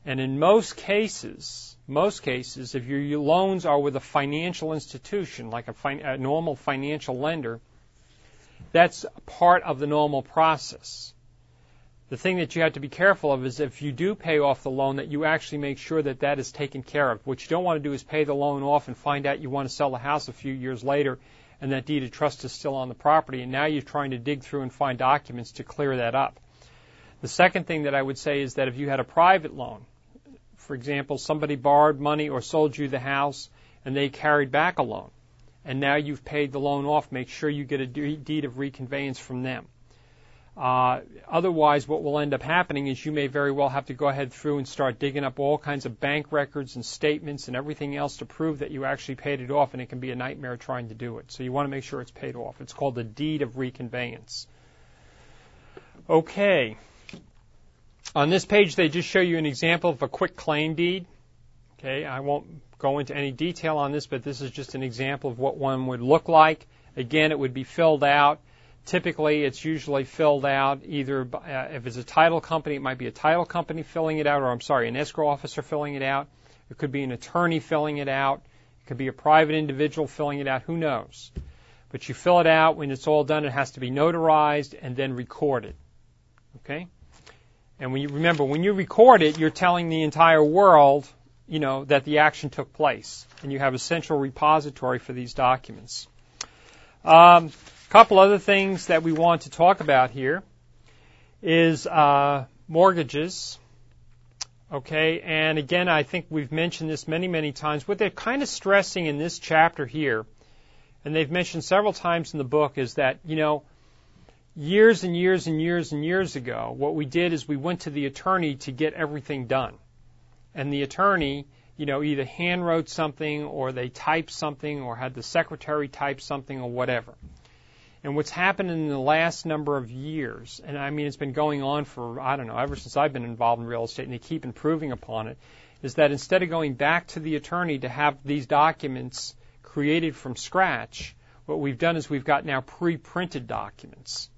Speaker 1: And in most cases, most cases, if your loans are with a financial institution, like a, fin- a normal financial lender, that's part of the normal process the thing that you have to be careful of is if you do pay off the loan that you actually make sure that that is taken care of. What you don't want to do is pay the loan off and find out you want to sell the house a few years later and that deed of trust is still on the property and now you're trying to dig through and find documents to clear that up. The second thing that I would say is that if you had a private loan, for example, somebody borrowed money or sold you the house and they carried back a loan and now you've paid the loan off, make sure you get a deed of reconveyance from them. Uh, otherwise, what will end up happening is you may very well have to go ahead through and start digging up all kinds of bank records and statements and everything else to prove that you actually paid it off, and it can be a nightmare trying to do it. So you want to make sure it's paid off. It's called the deed of reconveyance. Okay. On this page, they just show you an example of a quick claim deed. Okay, I won't go into any detail on this, but this is just an example of what one would look like. Again, it would be filled out. Typically, it's usually filled out either by, uh, if it's a title company, it might be a title company filling it out, or I'm sorry, an escrow officer filling it out. It could be an attorney filling it out. It could be a private individual filling it out. Who knows? But you fill it out. When it's all done, it has to be notarized and then recorded. Okay? And when you remember, when you record it, you're telling the entire world, you know, that the action took place, and you have a central repository for these documents. A couple other things that we want to talk about here is uh, mortgages. Okay, and again, I think we've mentioned this many, many times. What they're kind of stressing in this chapter here, and they've mentioned several times in the book, is that, you know, years and years and years and years ago, what we did is we went to the attorney to get everything done. And the attorney, you know, either hand wrote something or they typed something or had the secretary type something or whatever. And what's happened in the last number of years, and I mean it's been going on for, I don't know, ever since I've been involved in real estate, and they keep improving upon it, is that instead of going back to the attorney to have these documents created from scratch, what we've done is we've got now pre-printed documents.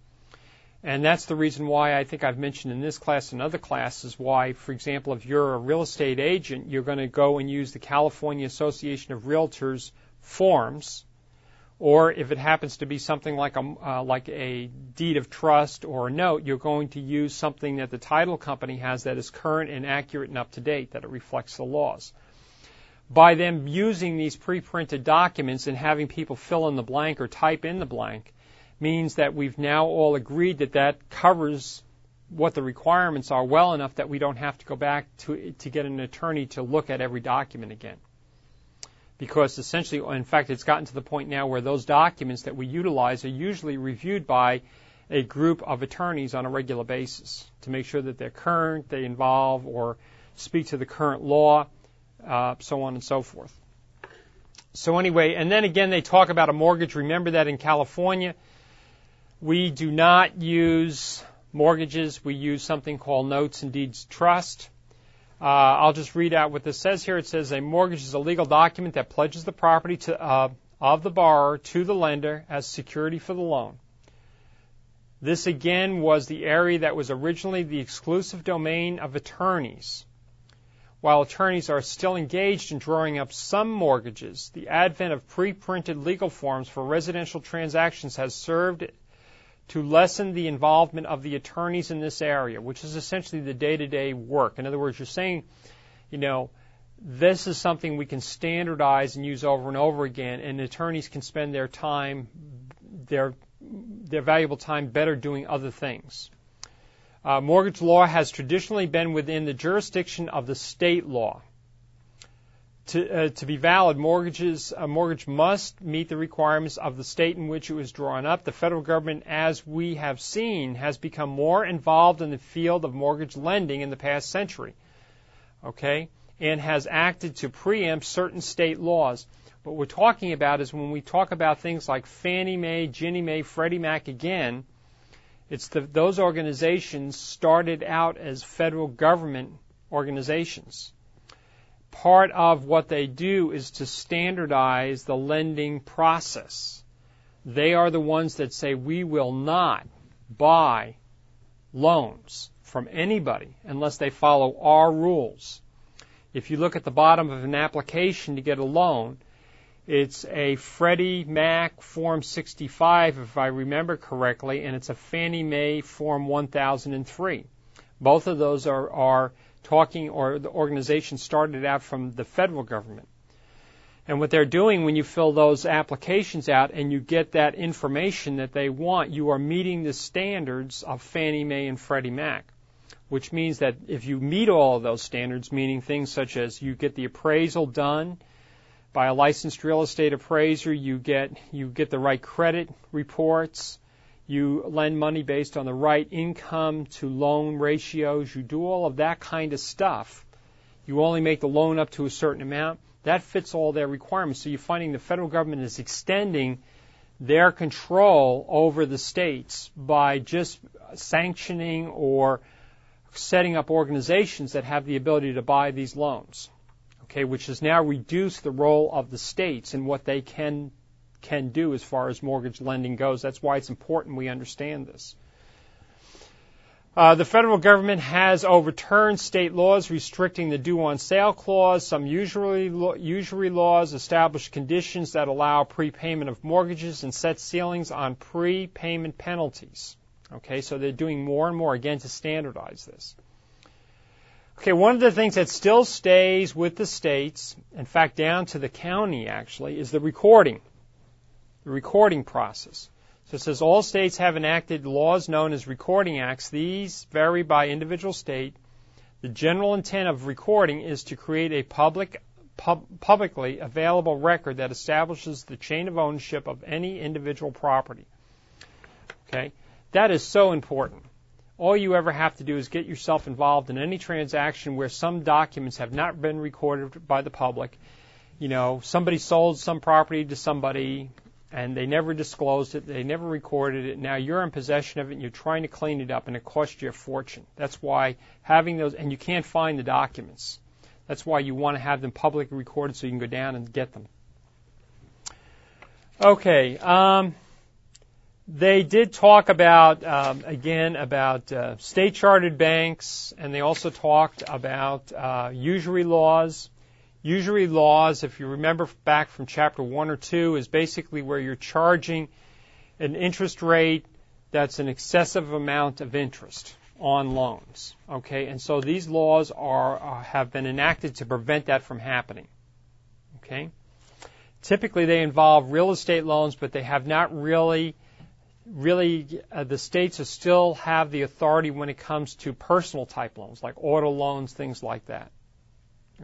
Speaker 1: And that's the reason why I think I've mentioned in this class and other classes why, for example, if you're a real estate agent, you're going to go and use the California Association of Realtors forms or if it happens to be something like a uh, like a deed of trust or a note, you're going to use something that the title company has that is current and accurate and up to date, that it reflects the laws. By them using these pre-printed documents and having people fill in the blank or type in the blank, means that we've now all agreed that that covers what the requirements are well enough that we don't have to go back to to get an attorney to look at every document again because essentially, in fact, it's gotten to the point now where those documents that we utilize are usually reviewed by a group of attorneys on a regular basis to make sure that they're current, they involve or speak to the current law, uh, so on and so forth. So anyway, and then again, they talk about a mortgage. Remember that in California, we do not use mortgages. We use something called notes and deeds trust. Uh, I'll just read out what this says here. It says a mortgage is a legal document that pledges the property to, uh, of the borrower to the lender as security for the loan. This again was the area that was originally the exclusive domain of attorneys. While attorneys are still engaged in drawing up some mortgages, the advent of pre-printed legal forms for residential transactions has served to lessen the involvement of the attorneys in this area, which is essentially the day to day work. In other words, you're saying, you know, this is something we can standardize and use over and over again, and attorneys can spend their time, their, their valuable time better doing other things. Uh, mortgage law has traditionally been within the jurisdiction of the state law to, uh, to be valid, mortgages, a mortgage must meet the requirements of the state in which it was drawn up. The federal government, as we have seen, has become more involved in the field of mortgage lending in the past century. Okay? And has acted to preempt certain state laws. What we're talking about is when we talk about things like Fannie Mae, Ginnie Mae, Freddie Mac again, it's the, those organizations started out as federal government organizations part of what they do is to standardize the lending process. They are the ones that say we will not buy loans from anybody unless they follow our rules. If you look at the bottom of an application to get a loan, it's a Freddie Mac Form 65, if I remember correctly, and it's a Fannie Mae Form 1003. Both of those are, are talking, or the organization started out from the federal government. And what they're doing when you fill those applications out and you get that information that they want, you are meeting the standards of Fannie Mae and Freddie Mac. Which means that if you meet all of those standards, meaning things such as you get the appraisal done by a licensed real estate appraiser, you get you get the right credit reports, you lend money based on the right income to loan ratios. You do all of that kind of stuff. You only make the loan up to a certain amount. That fits all their requirements. So you're finding the federal government is extending their control over the states by just sanctioning or setting up organizations that have the ability to buy these loans. okay, which has now reduced the role of the states and what they can can do as far as mortgage lending goes. That's why it's important we understand this. Uh, the federal government has overturned state laws restricting the due on sale clause. Some usury, usury laws establish conditions that allow prepayment of mortgages and set ceilings on prepayment penalties. Okay, so they're doing more and more again to standardize this. Okay, one of the things that still stays with the states, in fact, down to the county actually, is the recording, recording process. So it says all states have enacted laws known as recording acts. These vary by individual state. The general intent of recording is to create a public, pub, publicly available record that establishes the chain of ownership of any individual property. Okay, that is so important. All you ever have to do is get yourself involved in any transaction where some documents have not been recorded by the public. You know, somebody sold some property to somebody, and they never disclosed it, they never recorded it. Now you're in possession of it and you're trying to clean it up and it costs you a fortune. That's why having those, and you can't find the documents. That's why you want to have them publicly recorded so you can go down and get them. Okay, um, they did talk about, um, again, about uh, state chartered banks, and they also talked about uh, usury laws. Usury laws, if you remember back from chapter 1 or 2, is basically where you're charging an interest rate that's an excessive amount of interest on loans. Okay, and so these laws are, uh, have been enacted to prevent that from happening. Okay, typically they involve real estate loans, but they have not really, really, uh, the states still have the authority when it comes to personal type loans, like auto loans, things like that.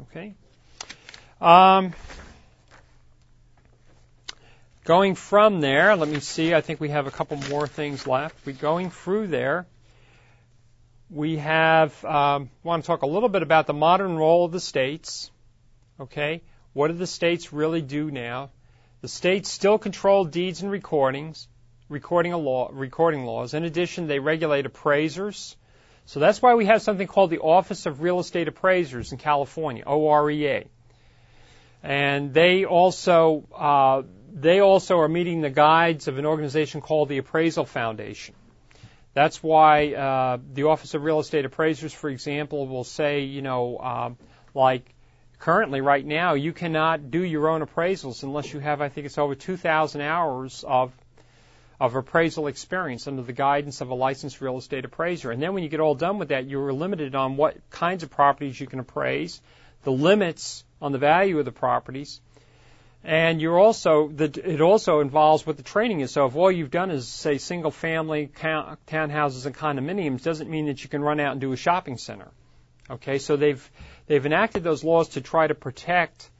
Speaker 1: Okay. Um, going from there, let me see, I think we have a couple more things left. We going through there, we have, um, want to talk a little bit about the modern role of the states. Okay, what do the states really do now? The states still control deeds and recordings, recording law, recording laws. In addition, they regulate appraisers. So that's why we have something called the Office of Real Estate Appraisers in California, OREA and they also uh, they also are meeting the guides of an organization called the Appraisal Foundation. That's why uh, the Office of Real Estate Appraisers, for example, will say, you know, um, like currently right now, you cannot do your own appraisals unless you have, I think it's over 2,000 hours of of appraisal experience under the guidance of a licensed real estate appraiser. And then when you get all done with that, you're limited on what kinds of properties you can appraise, the limits on the value of the properties. And you're also, the, it also involves what the training is. So if all you've done is say single family townhouses and condominiums, doesn't mean that you can run out and do a shopping center. Okay, so they've they've enacted those laws to try to protect,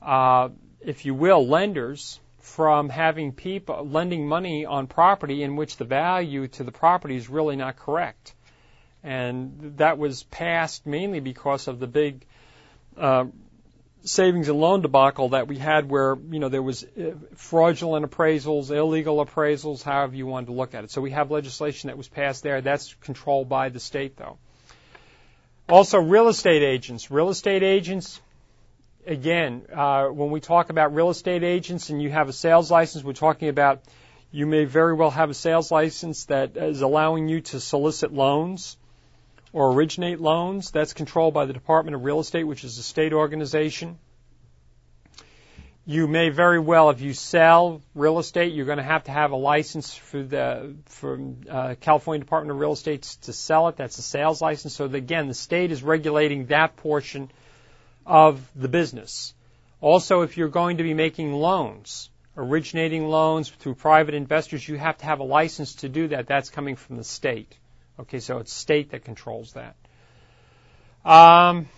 Speaker 1: uh, if you will, lenders from having people lending money on property in which the value to the property is really not correct. And that was passed mainly because of the big uh, savings and loan debacle that we had where, you know, there was uh, fraudulent appraisals, illegal appraisals, however you wanted to look at it. So we have legislation that was passed there. That's controlled by the state though. Also, real estate agents. Real estate agents, again, uh, when we talk about real estate agents and you have a sales license, we're talking about you may very well have a sales license that is allowing you to solicit loans or originate loans. That's controlled by the Department of Real Estate, which is a state organization. You may very well, if you sell real estate, you're going to have to have a license for the from uh, California Department of Real Estate to sell it. That's a sales license. So again, the state is regulating that portion of the business. Also, if you're going to be making loans, originating loans through private investors, you have to have a license to do that. That's coming from the state. Okay, so it's state that controls that. Um,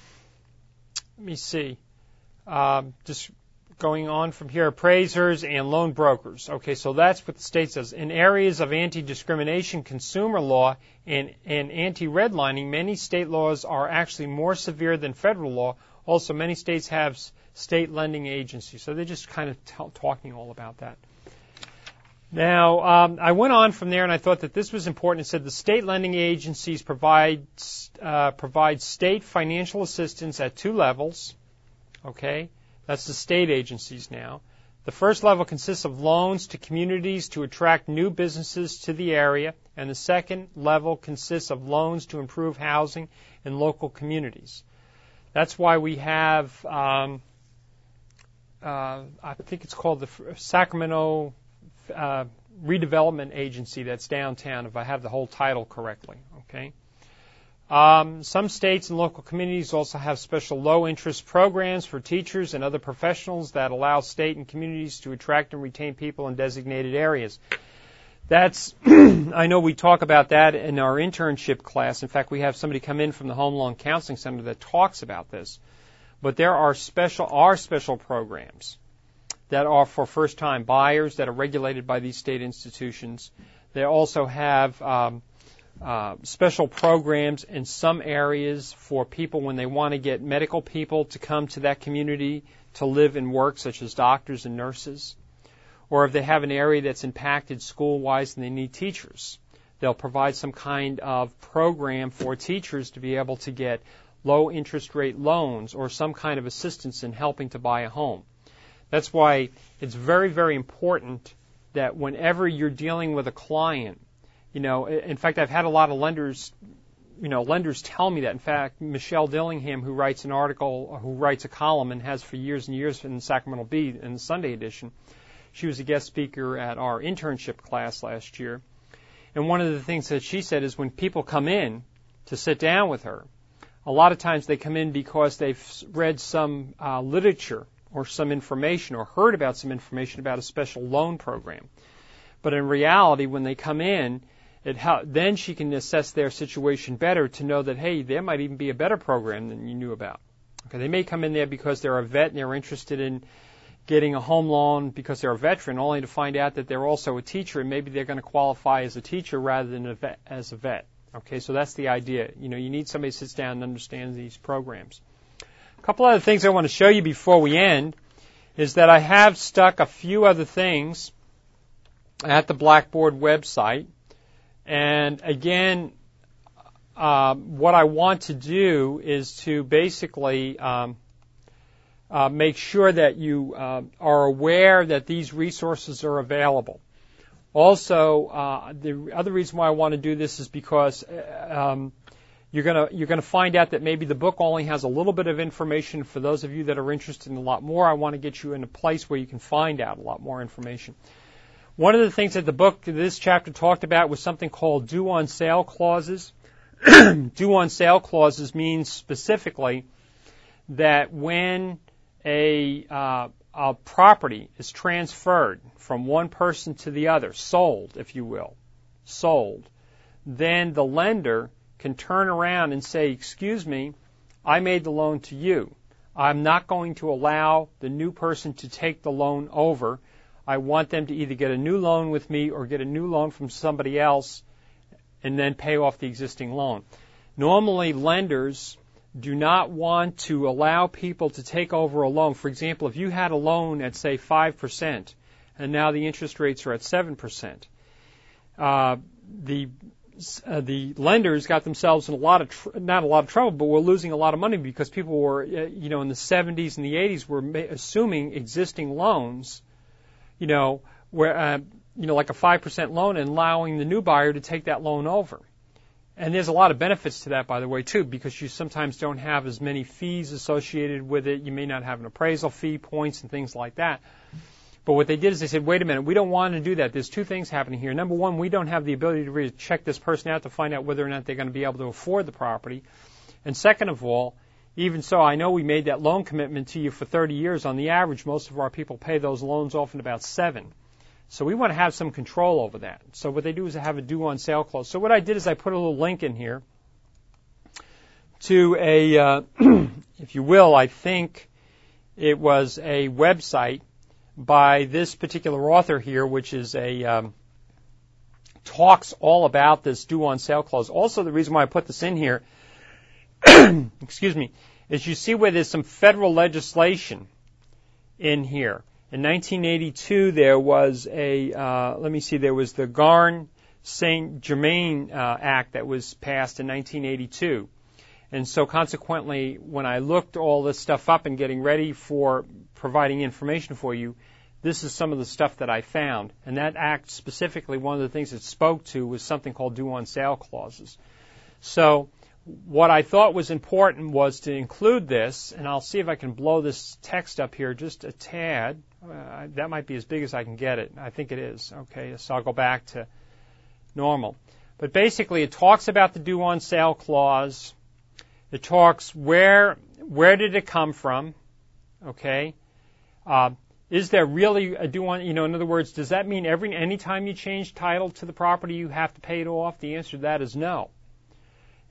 Speaker 1: let me see. Um, just going on from here, appraisers and loan brokers. Okay, so that's what the state says. In areas of anti-discrimination, consumer law, and, and anti-redlining, many state laws are actually more severe than federal law. Also, many states have state lending agencies. So they're just kind of t- talking all about that. Now, um, I went on from there and I thought that this was important. It said the state lending agencies provide, uh, provide state financial assistance at two levels. Okay? That's the state agencies now. The first level consists of loans to communities to attract new businesses to the area, and the second level consists of loans to improve housing in local communities. That's why we have, um, uh, I think it's called the Sacramento uh, Redevelopment Agency that's downtown, if I have the whole title correctly. Okay. Um, some states and local communities also have special low interest programs for teachers and other professionals that allow state and communities to attract and retain people in designated areas. That's, I know we talk about that in our internship class. In fact, we have somebody come in from the Home Loan Counseling Center that talks about this. But there are special, are special programs that are for first time buyers that are regulated by these state institutions. They also have, um, uh, special programs in some areas for people when they want to get medical people to come to that community to live and work, such as doctors and nurses. Or if they have an area that's impacted school wise and they need teachers, they'll provide some kind of program for teachers to be able to get low interest rate loans or some kind of assistance in helping to buy a home. That's why it's very, very important that whenever you're dealing with a client, you know, in fact, I've had a lot of lenders, you know, lenders tell me that. In fact, Michelle Dillingham, who writes an article, who writes a column and has for years and years in Sacramento Bee in the Sunday edition, she was a guest speaker at our internship class last year. And one of the things that she said is when people come in to sit down with her, a lot of times they come in because they've read some uh, literature or some information or heard about some information about a special loan program. But in reality, when they come in, it ha- then she can assess their situation better to know that hey, there might even be a better program than you knew about. Okay, they may come in there because they're a vet and they're interested in getting a home loan because they're a veteran, only to find out that they're also a teacher and maybe they're going to qualify as a teacher rather than a vet, as a vet. Okay, so that's the idea. You know, you need somebody who sits down and understands these programs. A couple other things I want to show you before we end is that I have stuck a few other things at the Blackboard website. And again, uh, what I want to do is to basically um, uh, make sure that you uh, are aware that these resources are available. Also, uh, the other reason why I want to do this is because uh, um, you're gonna you're gonna find out that maybe the book only has a little bit of information. For those of you that are interested in a lot more, I want to get you in a place where you can find out a lot more information. One of the things that the book, this chapter talked about was something called due on sale clauses. due on sale clauses means specifically that when a, uh, a property is transferred from one person to the other, sold, if you will, sold, then the lender can turn around and say, excuse me, I made the loan to you. I'm not going to allow the new person to take the loan over I want them to either get a new loan with me or get a new loan from somebody else and then pay off the existing loan. Normally, lenders do not want to allow people to take over a loan. For example, if you had a loan at, say, 5%, and now the interest rates are at 7%, uh, the uh, the lenders got themselves in a lot of tr- not a lot of trouble, but were losing a lot of money because people were, uh, you know, in the 70s and the 80s were ma- assuming existing loans you know, where, uh, you know, like a 5% loan and allowing the new buyer to take that loan over. And there's a lot of benefits to that, by the way, too, because you sometimes don't have as many fees associated with it. You may not have an appraisal fee, points, and things like that. But what they did is they said, wait a minute, we don't want to do that. There's two things happening here. Number one, we don't have the ability to really check this person out to find out whether or not they're going to be able to afford the property. And second of all, even so, I know we made that loan commitment to you for 30 years. On the average, most of our people pay those loans off in about seven. So we want to have some control over that. So what they do is they have a due on sale clause. So what I did is I put a little link in here to a, uh, if you will, I think it was a website by this particular author here, which is a um, talks all about this due on sale clause. Also, the reason why I put this in here excuse me, is you see where there's some federal legislation in here. In 1982, there was a, uh, let me see, there was the Garn St. Germain uh, Act that was passed in 1982. And so consequently, when I looked all this stuff up and getting ready for providing information for you, this is some of the stuff that I found. And that act specifically, one of the things it spoke to was something called due on sale clauses. So what I thought was important was to include this, and I'll see if I can blow this text up here just a tad. Uh, that might be as big as I can get it. I think it is. Okay, so I'll go back to normal. But basically, it talks about the due on sale clause. It talks where where did it come from? Okay, uh, is there really a due on? You know, in other words, does that mean every any time you change title to the property you have to pay it off? The answer to that is no.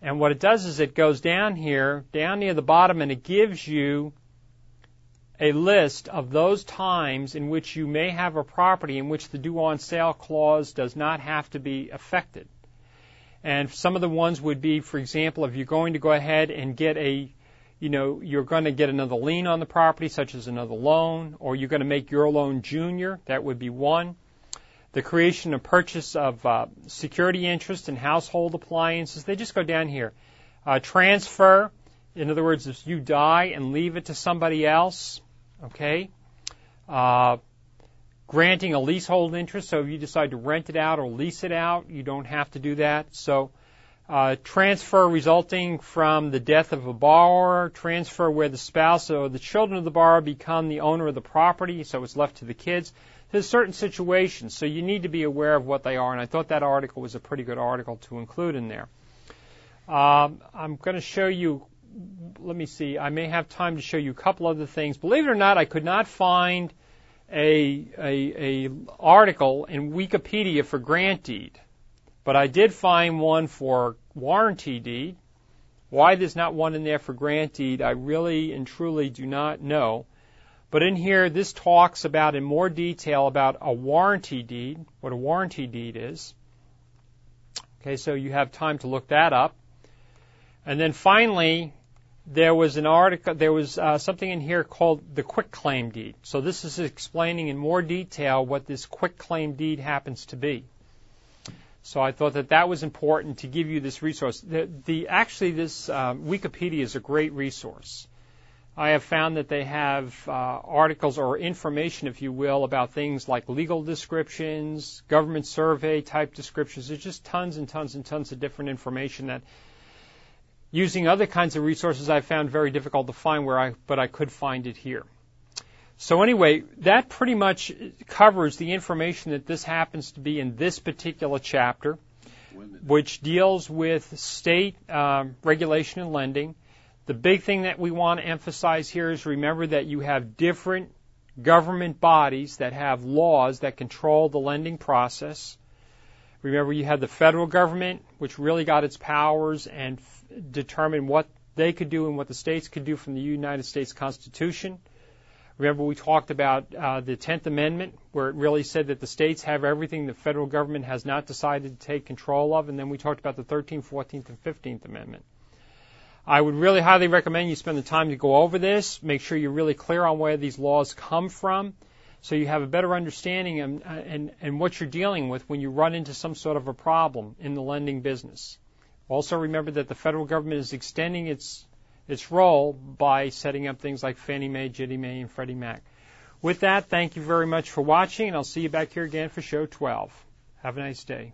Speaker 1: And what it does is it goes down here, down near the bottom, and it gives you a list of those times in which you may have a property in which the due on sale clause does not have to be affected. And some of the ones would be, for example, if you're going to go ahead and get a, you know, you're going to get another lien on the property, such as another loan, or you're going to make your loan junior, that would be one the creation and purchase of uh, security interest in household appliances. They just go down here. Uh, transfer, in other words, if you die and leave it to somebody else, okay. Uh, granting a leasehold interest, so if you decide to rent it out or lease it out, you don't have to do that. So, uh, transfer resulting from the death of a borrower, transfer where the spouse or the children of the borrower become the owner of the property, so it's left to the kids. There's certain situations, so you need to be aware of what they are, and I thought that article was a pretty good article to include in there. Um, I'm going to show you, let me see, I may have time to show you a couple other things. Believe it or not, I could not find a, a, a article in Wikipedia for grant deed, but I did find one for warranty deed. Why there's not one in there for grant deed, I really and truly do not know. But in here, this talks about in more detail about a warranty deed, what a warranty deed is. Okay, so you have time to look that up. And then finally, there was an article, there was uh, something in here called the quick claim deed. So this is explaining in more detail what this quick claim deed happens to be. So I thought that that was important to give you this resource. The, the actually, this uh, Wikipedia is a great resource. I have found that they have uh, articles or information, if you will, about things like legal descriptions, government survey type descriptions. There's just tons and tons and tons of different information that using other kinds of resources I found very difficult to find where I, but I could find it here. So anyway, that pretty much covers the information that this happens to be in this particular chapter, which deals with state um, regulation and lending the big thing that we want to emphasize here is remember that you have different government bodies that have laws that control the lending process. Remember, you had the federal government, which really got its powers and determined what they could do and what the states could do from the United States Constitution. Remember, we talked about uh, the 10th Amendment, where it really said that the states have everything the federal government has not decided to take control of. And then we talked about the 13th, 14th, and 15th Amendment. I would really highly recommend you spend the time to go over this. Make sure you're really clear on where these laws come from so you have a better understanding and, and, and what you're dealing with when you run into some sort of a problem in the lending business. Also remember that the federal government is extending its, its role by setting up things like Fannie Mae, Ginnie Mae, and Freddie Mac. With that, thank you very much for watching, and I'll see you back here again for show 12. Have a nice day.